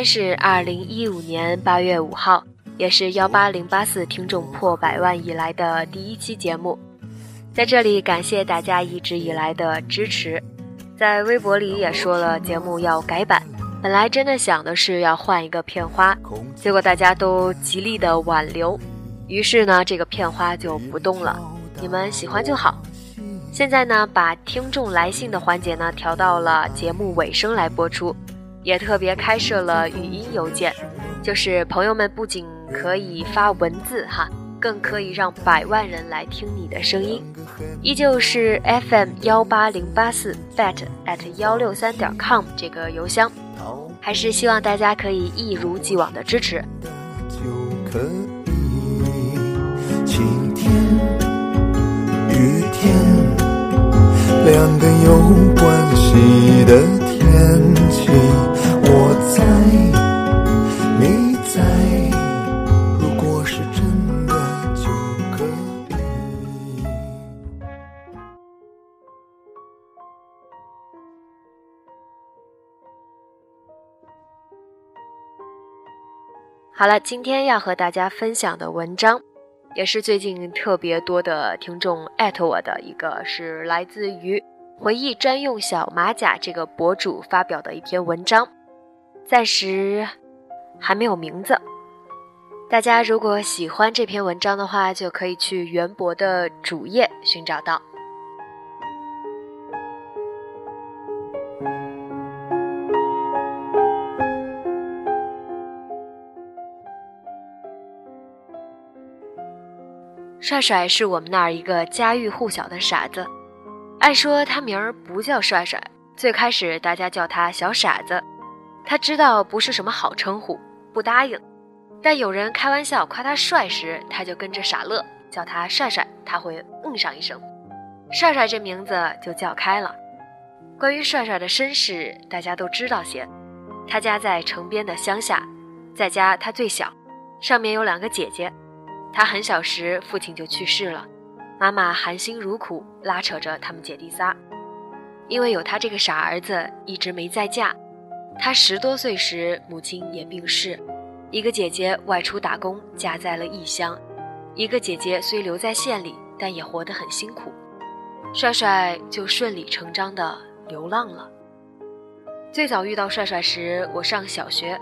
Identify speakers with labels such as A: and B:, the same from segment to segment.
A: 天是二零一五年八月五号，也是幺八零八四听众破百万以来的第一期节目，在这里感谢大家一直以来的支持。在微博里也说了节目要改版，本来真的想的是要换一个片花，结果大家都极力的挽留，于是呢这个片花就不动了。你们喜欢就好。现在呢把听众来信的环节呢调到了节目尾声来播出。也特别开设了语音邮件，就是朋友们不仅可以发文字哈，更可以让百万人来听你的声音。依旧是 FM 幺八零八四 bat at 幺六三点 com 这个邮箱，还是希望大家可以一如既往的支持。
B: 晴天、雨天，两个有关系的天气。我在，你在，如果是真的就可以。
A: 好了，今天要和大家分享的文章，也是最近特别多的听众艾特我的一个，是来自于回忆专用小马甲这个博主发表的一篇文章。暂时还没有名字。大家如果喜欢这篇文章的话，就可以去袁博的主页寻找到。帅帅是我们那儿一个家喻户晓的傻子，按说他名儿不叫帅帅，最开始大家叫他小傻子。他知道不是什么好称呼，不答应。但有人开玩笑夸他帅时，他就跟着傻乐，叫他帅帅，他会嗯上一声。帅帅这名字就叫开了。关于帅帅的身世，大家都知道些。他家在城边的乡下，在家他最小，上面有两个姐姐。他很小时父亲就去世了，妈妈含辛茹苦拉扯着他们姐弟仨。因为有他这个傻儿子，一直没再嫁。他十多岁时，母亲也病逝，一个姐姐外出打工，嫁在了异乡；一个姐姐虽留在县里，但也活得很辛苦。帅帅就顺理成章的流浪了。最早遇到帅帅时，我上小学，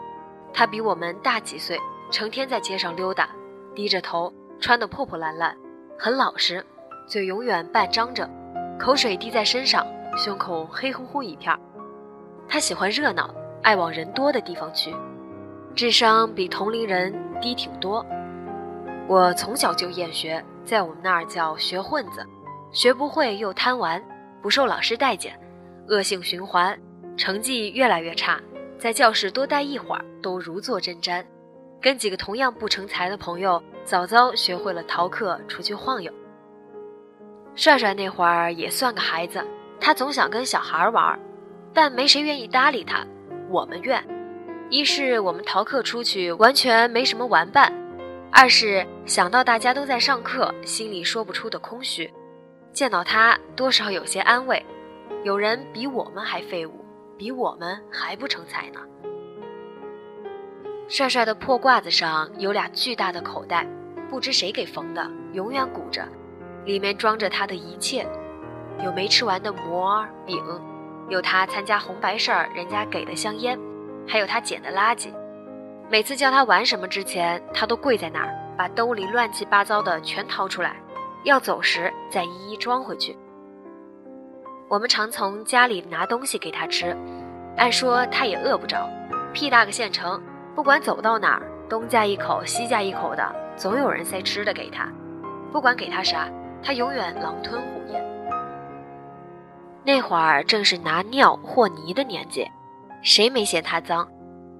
A: 他比我们大几岁，成天在街上溜达，低着头，穿得破破烂烂，很老实，嘴永远半张着，口水滴在身上，胸口黑乎乎一片。他喜欢热闹。爱往人多的地方去，智商比同龄人低挺多。我从小就厌学，在我们那儿叫学混子，学不会又贪玩，不受老师待见，恶性循环，成绩越来越差。在教室多待一会儿都如坐针毡，跟几个同样不成才的朋友，早早学会了逃课出去晃悠。帅帅那会儿也算个孩子，他总想跟小孩玩，但没谁愿意搭理他。我们院，一是我们逃课出去完全没什么玩伴，二是想到大家都在上课，心里说不出的空虚，见到他多少有些安慰。有人比我们还废物，比我们还不成才呢。帅帅的破褂子上有俩巨大的口袋，不知谁给缝的，永远鼓着，里面装着他的一切，有没吃完的馍饼，有他参加红白事儿人家给的香烟，还有他捡的垃圾。每次叫他玩什么之前，他都跪在那儿，把兜里乱七八糟的全掏出来，要走时再一一装回去。我们常从家里拿东西给他吃，按说他也饿不着，屁大个县城，不管走到哪儿，东家一口西家一口的，总有人塞吃的给他，不管给他啥，他永远狼吞虎咽。那会儿正是拿尿和泥的年纪，谁没嫌他脏？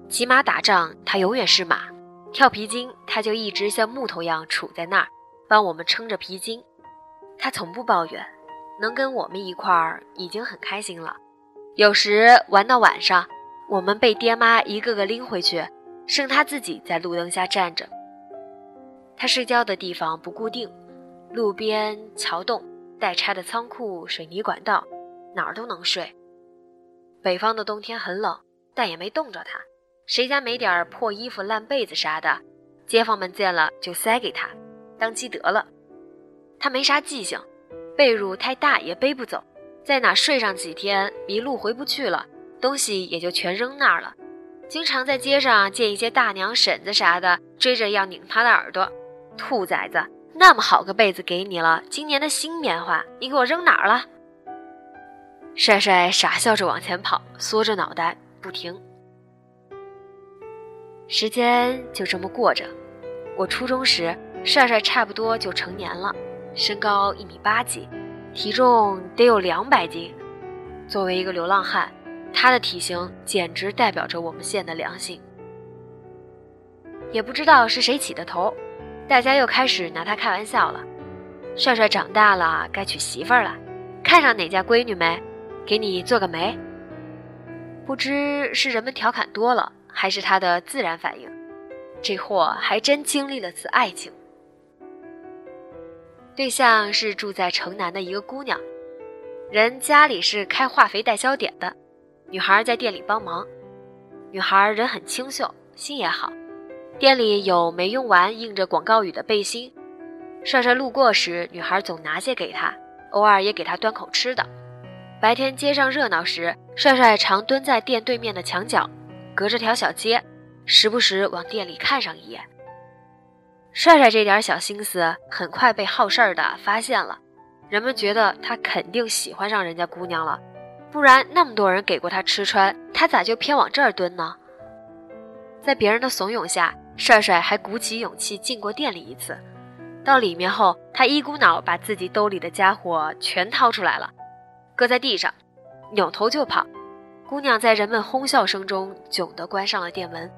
A: 骑马打仗，他永远是马；跳皮筋，他就一直像木头一样杵在那儿，帮我们撑着皮筋。他从不抱怨，能跟我们一块儿已经很开心了。有时玩到晚上，我们被爹妈一个个拎回去，剩他自己在路灯下站着。他睡觉的地方不固定，路边、桥洞、待拆的仓库、水泥管道，哪儿都能睡。北方的冬天很冷，但也没冻着他。谁家没点破衣服、烂被子啥的，街坊们见了就塞给他，当积德了。他没啥记性，被褥太大也背不走，在哪睡上几天，迷路回不去了，东西也就全扔那儿了。经常在街上见一些大娘、婶子啥的追着要拧他的耳朵。兔崽子，那么好个被子给你了，今年的新棉花，你给我扔哪儿了？帅帅傻笑着往前跑，缩着脑袋不停。时间就这么过着。我初中时，帅帅差不多就成年了，身高一米八几，体重得有两百斤。作为一个流浪汉，他的体型简直代表着我们县的良心。也不知道是谁起的头，大家又开始拿他开玩笑了。帅帅长大了，该娶媳妇儿了，看上哪家闺女没？给你做个媒。不知是人们调侃多了。还是他的自然反应，这货还真经历了次爱情。对象是住在城南的一个姑娘，人家里是开化肥代销点的，女孩在店里帮忙。女孩人很清秀，心也好，店里有没用完印着广告语的背心。帅帅路过时，女孩总拿些给他，偶尔也给他端口吃的。白天街上热闹时，帅帅常蹲在店对面的墙角。隔着条小街，时不时往店里看上一眼。帅帅这点小心思很快被好事儿的发现了，人们觉得他肯定喜欢上人家姑娘了，不然那么多人给过他吃穿，他咋就偏往这儿蹲呢？在别人的怂恿下，帅帅还鼓起勇气进过店里一次。到里面后，他一股脑把自己兜里的家伙全掏出来了，搁在地上，扭头就跑。姑娘在人们哄笑声中窘地关上了店门。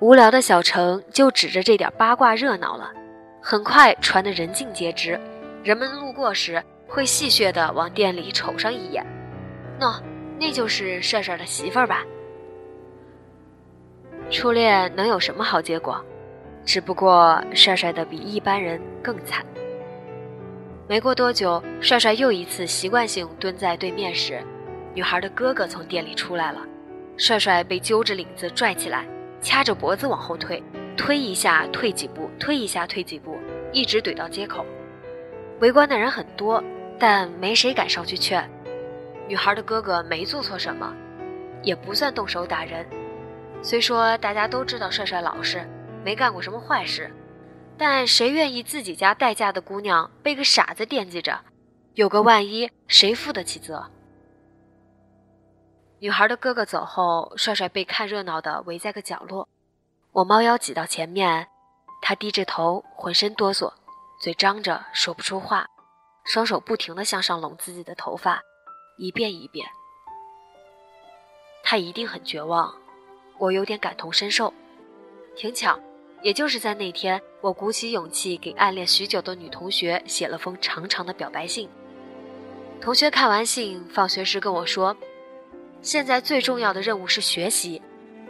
A: 无聊的小城就指着这点八卦热闹了，很快传得人尽皆知。人们路过时会戏谑地往店里瞅上一眼。喏，那就是帅帅的媳妇儿吧？初恋能有什么好结果？只不过帅帅的比一般人更惨。没过多久，帅帅又一次习惯性蹲在对面时。女孩的哥哥从店里出来了，帅帅被揪着领子拽起来，掐着脖子往后退，推一下退几步，推一下退几步，一直怼到街口。围观的人很多，但没谁敢上去劝。女孩的哥哥没做错什么，也不算动手打人。虽说大家都知道帅帅老实，没干过什么坏事，但谁愿意自己家待嫁的姑娘被个傻子惦记着？有个万一，谁负得起责？女孩的哥哥走后，帅帅被看热闹的围在个角落。我猫腰挤到前面，他低着头，浑身哆嗦，嘴张着说不出话，双手不停地向上拢自己的头发，一遍一遍。他一定很绝望，我有点感同身受。挺巧，也就是在那天，我鼓起勇气给暗恋许久的女同学写了封长长的表白信。同学看完信，放学时跟我说。现在最重要的任务是学习，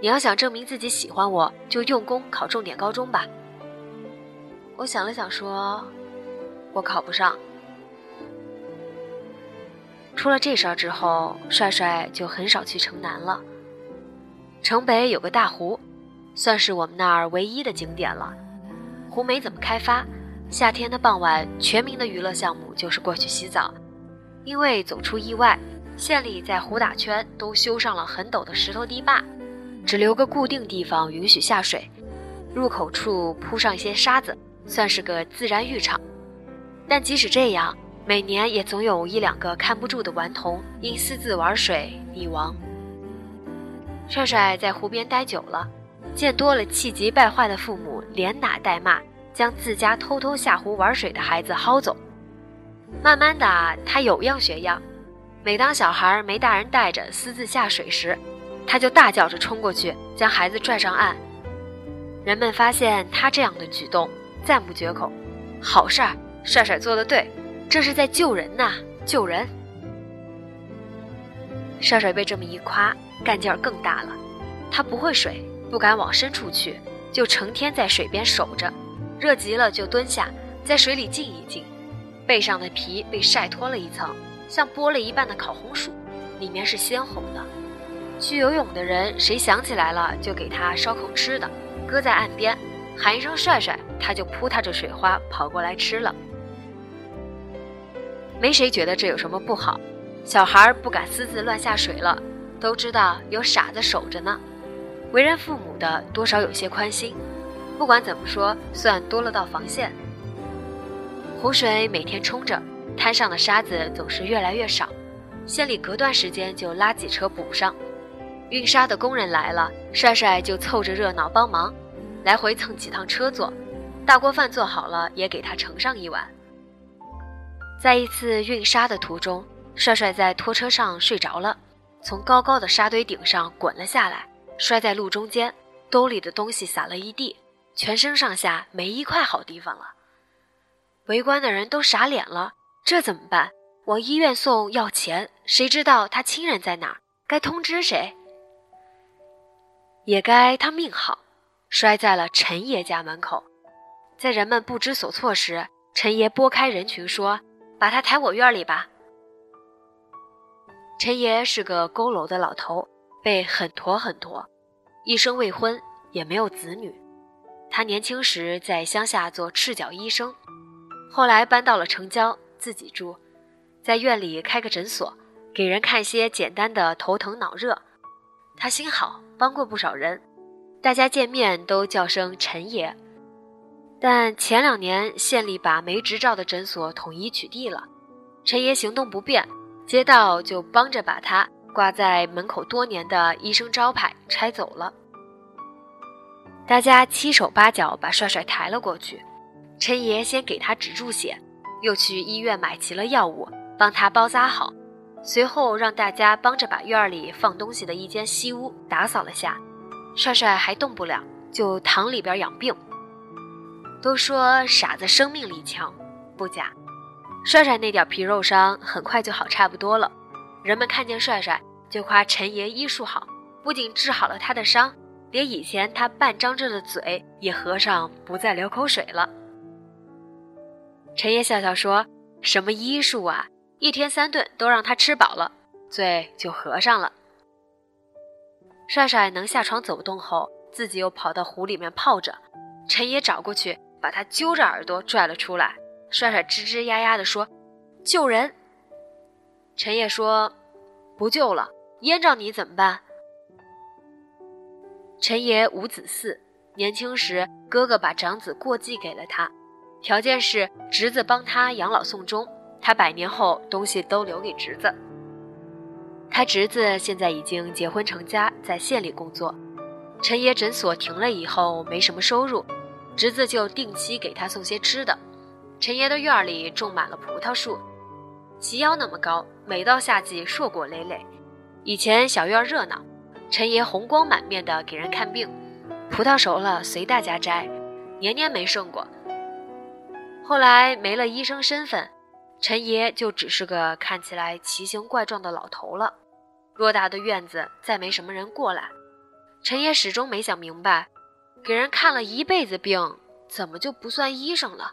A: 你要想证明自己喜欢我，就用功考重点高中吧。我想了想说，我考不上。出了这事儿之后，帅帅就很少去城南了。城北有个大湖，算是我们那儿唯一的景点了。湖没怎么开发，夏天的傍晚，全民的娱乐项目就是过去洗澡。因为走出意外，县里在湖打圈都修上了很陡的石头堤坝，只留个固定地方允许下水，入口处铺上一些沙子，算是个自然浴场。但即使这样，每年也总有一两个看不住的顽童因私自玩水溺亡。帅帅在湖边待久了，见多了气急败坏的父母连打带骂，将自家偷偷下湖玩水的孩子薅走。慢慢的，他有样学样，每当小孩没大人带着私自下水时，他就大叫着冲过去将孩子拽上岸。人们发现他这样的举动，赞不绝口：“好事儿，帅帅做的对。”这是在救人呐，救人！帅帅被这么一夸，干劲儿更大了。他不会水，不敢往深处去，就成天在水边守着。热极了就蹲下，在水里静一静。背上的皮被晒脱了一层，像剥了一半的烤红薯，里面是鲜红的。去游泳的人，谁想起来了就给他烧口吃的，搁在岸边，喊一声“帅帅”，他就扑踏着水花跑过来吃了。没谁觉得这有什么不好，小孩不敢私自乱下水了，都知道有傻子守着呢。为人父母的多少有些宽心，不管怎么说，算多了道防线。湖水每天冲着，滩上的沙子总是越来越少，县里隔段时间就拉几车补上。运沙的工人来了，帅帅就凑着热闹帮忙，来回蹭几趟车坐，大锅饭做好了也给他盛上一碗。在一次运沙的途中，帅帅在拖车上睡着了，从高高的沙堆顶上滚了下来，摔在路中间，兜里的东西洒了一地，全身上下没一块好地方了。围观的人都傻脸了，这怎么办？往医院送要钱，谁知道他亲人在哪儿？该通知谁？也该他命好，摔在了陈爷家门口，在人们不知所措时，陈爷拨开人群说。把他抬我院里吧。陈爷是个佝偻的老头，背很驼很驼，一生未婚，也没有子女。他年轻时在乡下做赤脚医生，后来搬到了城郊自己住，在院里开个诊所，给人看些简单的头疼脑热。他心好，帮过不少人，大家见面都叫声陈爷。但前两年县里把没执照的诊所统一取缔了，陈爷行动不便，街道就帮着把他挂在门口多年的医生招牌拆走了。大家七手八脚把帅帅抬了过去，陈爷先给他止住血，又去医院买齐了药物，帮他包扎好，随后让大家帮着把院里放东西的一间西屋打扫了下。帅帅还动不了，就躺里边养病。都说傻子生命力强，不假。帅帅那点皮肉伤很快就好差不多了，人们看见帅帅就夸陈爷医术好，不仅治好了他的伤，连以前他半张着的嘴也合上，不再流口水了。陈爷笑笑说：“什么医术啊，一天三顿都让他吃饱了，嘴就合上了。”帅帅能下床走动后，自己又跑到湖里面泡着，陈爷找过去。把他揪着耳朵拽了出来，帅帅吱吱呀呀地说：“救人！”陈烨说：“不救了，淹着你怎么办？”陈爷无子嗣，年轻时哥哥把长子过继给了他，条件是侄子帮他养老送终，他百年后东西都留给侄子。他侄子现在已经结婚成家，在县里工作。陈爷诊所停了以后，没什么收入。侄子就定期给他送些吃的。陈爷的院里种满了葡萄树，齐腰那么高，每到夏季硕果累累。以前小院热闹，陈爷红光满面的给人看病，葡萄熟了随大家摘，年年没剩过。后来没了医生身份，陈爷就只是个看起来奇形怪状的老头了。偌大的院子再没什么人过来，陈爷始终没想明白。给人看了一辈子病，怎么就不算医生了？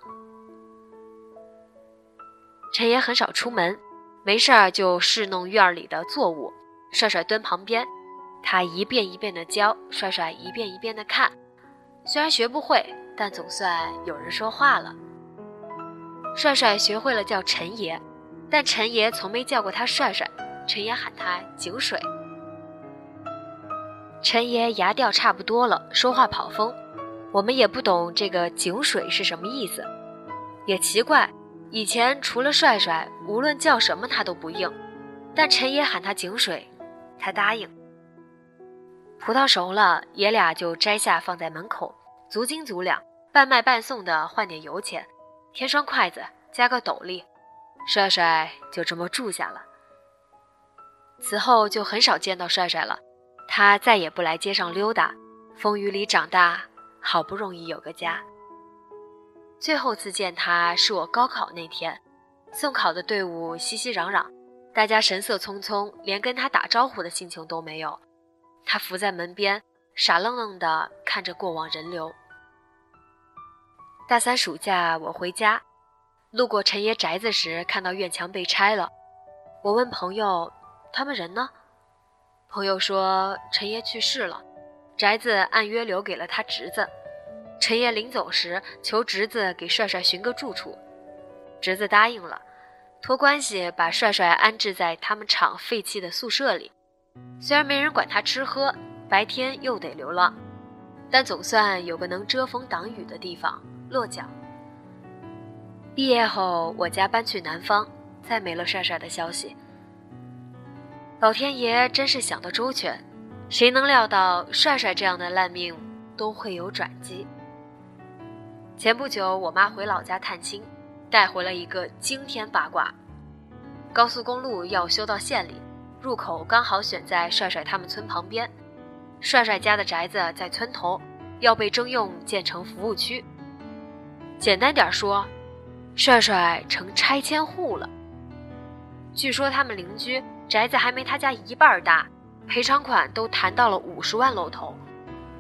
A: 陈爷很少出门，没事儿就侍弄院里的作物。帅帅蹲旁边，他一遍一遍的教，帅帅一遍一遍的看。虽然学不会，但总算有人说话了。帅帅学会了叫陈爷，但陈爷从没叫过他帅帅，陈爷喊他井水。陈爷牙掉差不多了，说话跑风，我们也不懂这个井水是什么意思。也奇怪，以前除了帅帅，无论叫什么他都不应，但陈爷喊他井水，他答应。葡萄熟了，爷俩就摘下放在门口，足斤足两，半卖半送的换点油钱，添双筷子，加个斗笠，帅帅就这么住下了。此后就很少见到帅帅了，他再也不来街上溜达，风雨里长大，好不容易有个家。最后次见他是我高考那天，送考的队伍熙熙攘攘，大家神色匆匆，连跟他打招呼的心情都没有。他伏在门边，傻愣愣地看着过往人流。大三暑假，我回家，路过陈爷宅子时，看到院墙被拆了。我问朋友：“他们人呢？”朋友说：“陈爷去世了，宅子按约留给了他侄子。陈爷临走时，求侄子给帅帅寻个住处，侄子答应了，托关系把帅帅安置在他们厂废弃的宿舍里。”虽然没人管他吃喝，白天又得流浪，但总算有个能遮风挡雨的地方落脚。毕业后，我家搬去南方，再没了帅帅的消息。老天爷真是想得周全，谁能料到帅帅这样的烂命都会有转机？前不久，我妈回老家探亲，带回了一个惊天八卦：高速公路要修到县里。入口刚好选在帅帅他们村旁边，帅帅家的宅子在村头，要被征用建成服务区。简单点说，帅帅成拆迁户了。据说他们邻居宅子还没他家一半大，赔偿款都谈到了五十万露头，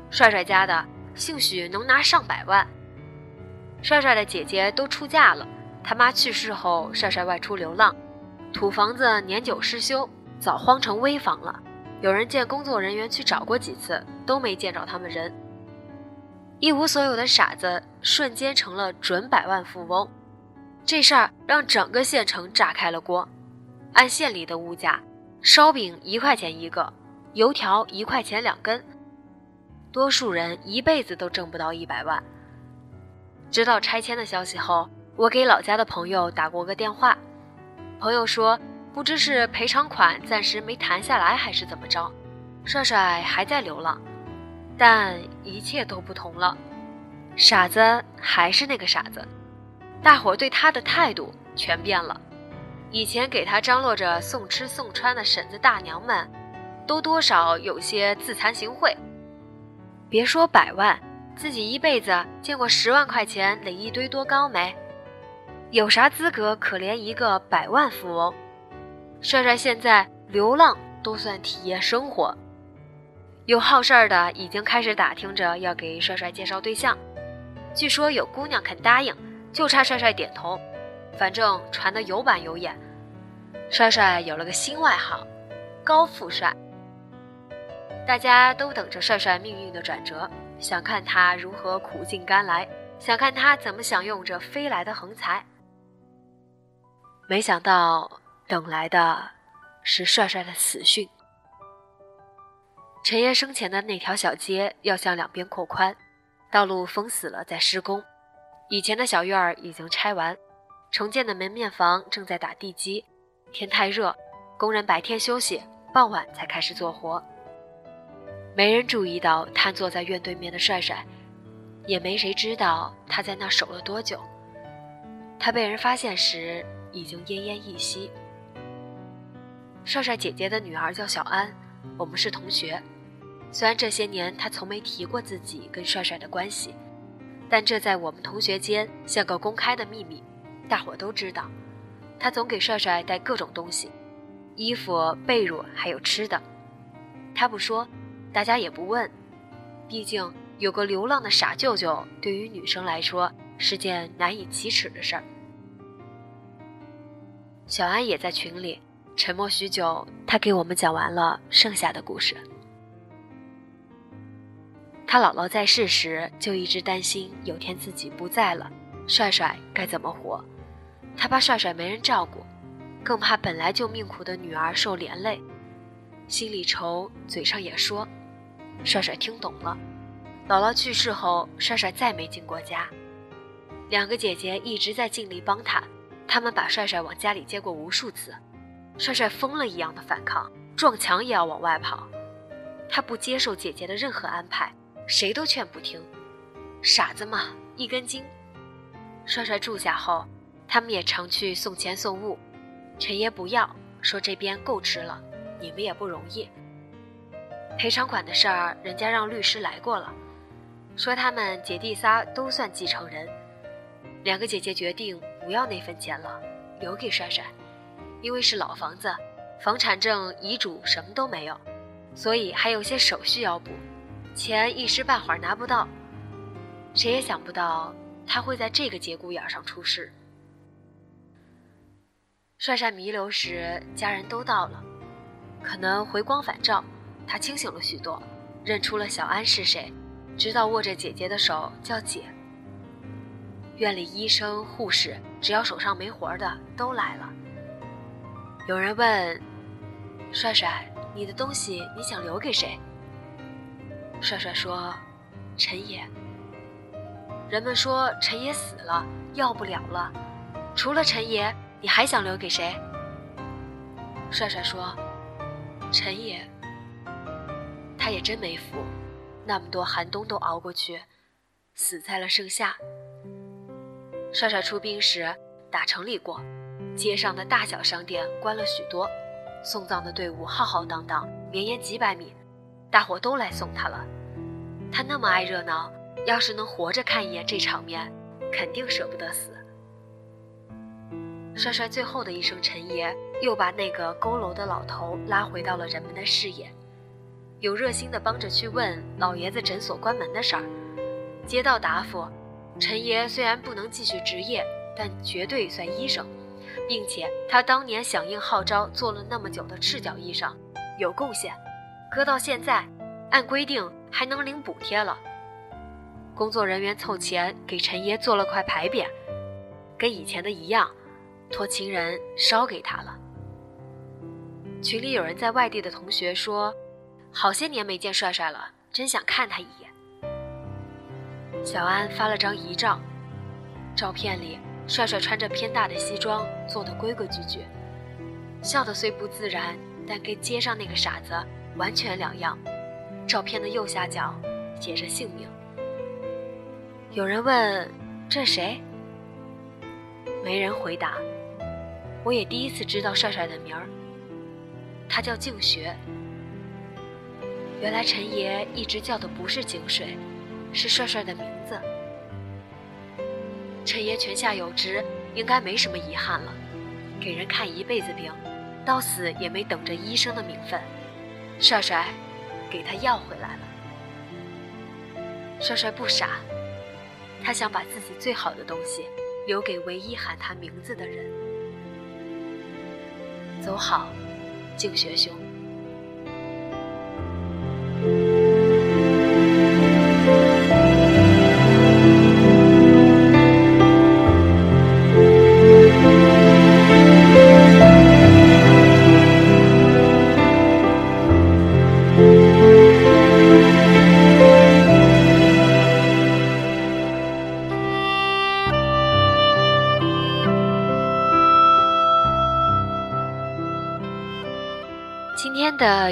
A: 帅帅家的兴许能拿上百万。帅帅的姐姐都出嫁了，他妈去世后，帅帅外出流浪，土房子年久失修。早荒成危房了，有人见工作人员去找过几次，都没见着他们人。一无所有的傻子瞬间成了准百万富翁，这事儿让整个县城炸开了锅。按县里的物价，烧饼一块钱一个，油条一块钱两根，多数人一辈子都挣不到一百万。知道拆迁的消息后，我给老家的朋友打过个电话，朋友说。不知是赔偿款暂时没谈下来，还是怎么着，帅帅还在流浪，但一切都不同了。傻子还是那个傻子，大伙对他的态度全变了。以前给他张罗着送吃送穿的婶子大娘们，都多少有些自惭形秽。别说百万，自己一辈子见过十万块钱垒一堆多高没？有啥资格可怜一个百万富翁？帅帅现在流浪都算体验生活，有好事儿的已经开始打听着要给帅帅介绍对象，据说有姑娘肯答应，就差帅帅点头。反正传得有板有眼，帅帅有了个新外号——高富帅。大家都等着帅帅命运的转折，想看他如何苦尽甘来，想看他怎么享用这飞来的横财。没想到。等来的，是帅帅的死讯。陈爷生前的那条小街要向两边扩宽，道路封死了，在施工。以前的小院儿已经拆完，重建的门面房正在打地基。天太热，工人白天休息，傍晚才开始做活。没人注意到瘫坐在院对面的帅帅，也没谁知道他在那守了多久。他被人发现时，已经奄奄一息。帅帅姐姐的女儿叫小安，我们是同学。虽然这些年她从没提过自己跟帅帅的关系，但这在我们同学间像个公开的秘密，大伙都知道。她总给帅帅带各种东西，衣服、被褥，还有吃的。她不说，大家也不问。毕竟有个流浪的傻舅舅，对于女生来说是件难以启齿的事儿。小安也在群里。沉默许久，他给我们讲完了剩下的故事。他姥姥在世时就一直担心有天自己不在了，帅帅该怎么活。他怕帅帅没人照顾，更怕本来就命苦的女儿受连累，心里愁，嘴上也说。帅帅听懂了。姥姥去世后，帅帅再没进过家。两个姐姐一直在尽力帮他，他们把帅帅往家里接过无数次。帅帅疯了一样的反抗，撞墙也要往外跑。他不接受姐姐的任何安排，谁都劝不听。傻子嘛，一根筋。帅帅住下后，他们也常去送钱送物。陈爷不要，说这边够吃了，你们也不容易。赔偿款的事儿，人家让律师来过了，说他们姐弟仨都算继承人。两个姐姐决定不要那份钱了，留给帅帅，因为是老房子，房产证、遗嘱什么都没有，所以还有些手续要补，钱一时半会儿拿不到。谁也想不到他会在这个节骨眼上出事。帅帅弥留时，家人都到了，可能回光返照。他清醒了许多，认出了小安是谁，知道握着姐姐的手叫姐。院里医生、护士，只要手上没活的都来了。有人问：“帅帅，你的东西你想留给谁？”帅帅说：“陈爷。”人们说：“陈爷死了，要不了了。除了陈爷，你还想留给谁？”帅帅说：“陈爷。”他也真没福，那么多寒冬都熬过去，死在了盛夏。帅帅出兵时打城里过，街上的大小商店关了许多，送葬的队伍浩浩荡荡，绵延几百米，大伙都来送他了。他那么爱热闹，要是能活着看一眼这场面，肯定舍不得死。帅帅最后的一声陈爷，又把那个佝偻的老头拉回到了人们的视野。有热心的帮着去问老爷子诊所关门的事儿，接到答复，陈爷虽然不能继续执业，但绝对算医生，并且他当年响应号召做了那么久的赤脚医生，有贡献，搁到现在，按规定还能领补贴了。工作人员凑钱给陈爷做了块牌匾，跟以前的一样，托情人烧给他了。群里有人在外地的同学说。好些年没见帅帅了，真想看他一眼。小安发了张遗照，照片里帅帅穿着偏大的西装，坐得规规矩矩，笑得虽不自然，但跟街上那个傻子完全两样。照片的右下角写着姓名。有人问：“这谁？”没人回答。我也第一次知道帅帅的名儿，他叫静学。原来陈爷一直叫的不是井水，是帅帅的名字。陈爷泉下有知，应该没什么遗憾了，给人看一辈子病，到死也没等着医生的名分。帅帅，给他要回来了。帅帅不傻，他想把自己最好的东西留给唯一喊他名字的人。走好，静学兄。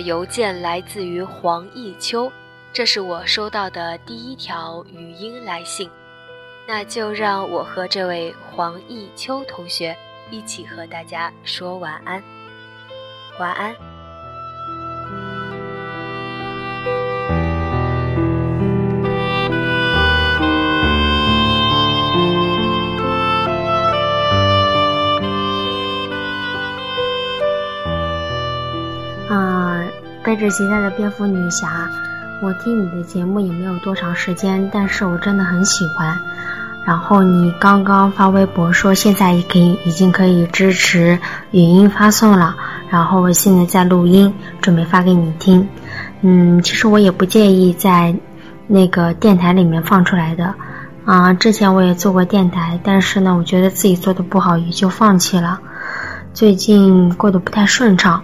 A: 邮件来自于黄奕秋，这是我收到的第一条语音来信，那就让我和这位黄奕秋同学一起和大家说晚安，晚安。
C: 着吉他的蝙蝠女侠，我听你的节目也没有多长时间，但是我真的很喜欢。然后你刚刚发微博说现在可以已经可以支持语音发送了，然后我现在在录音，准备发给你听。嗯，其实我也不介意在那个电台里面放出来的。啊，之前我也做过电台，但是呢，我觉得自己做的不好，也就放弃了。最近过得不太顺畅，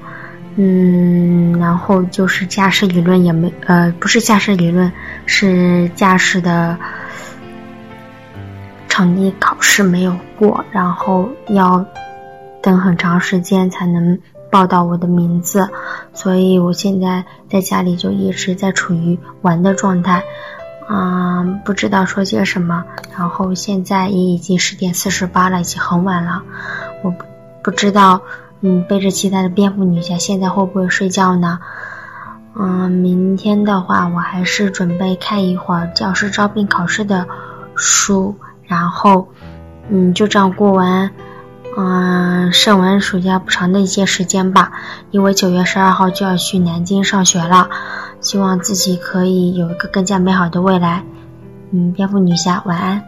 C: 嗯，然后就是驾驶理论也没，呃，不是驾驶理论，是驾驶的场地考试没有过，然后要等很长时间才能报到我的名字，所以我现在在家里就一直在处于玩的状态。嗯，不知道说些什么。然后现在也已经十点四十八了，已经很晚了。我不不知道，嗯，背着期待的蝙蝠女侠现在会不会睡觉呢？嗯，明天的话，我还是准备看一会儿教师招聘考试的书，然后，嗯，就这样过完，嗯，剩完暑假不长的一些时间吧。因为九月十二号就要去南京上学了。希望自己可以有一个更加美好的未来。嗯，蝙蝠女侠，晚安。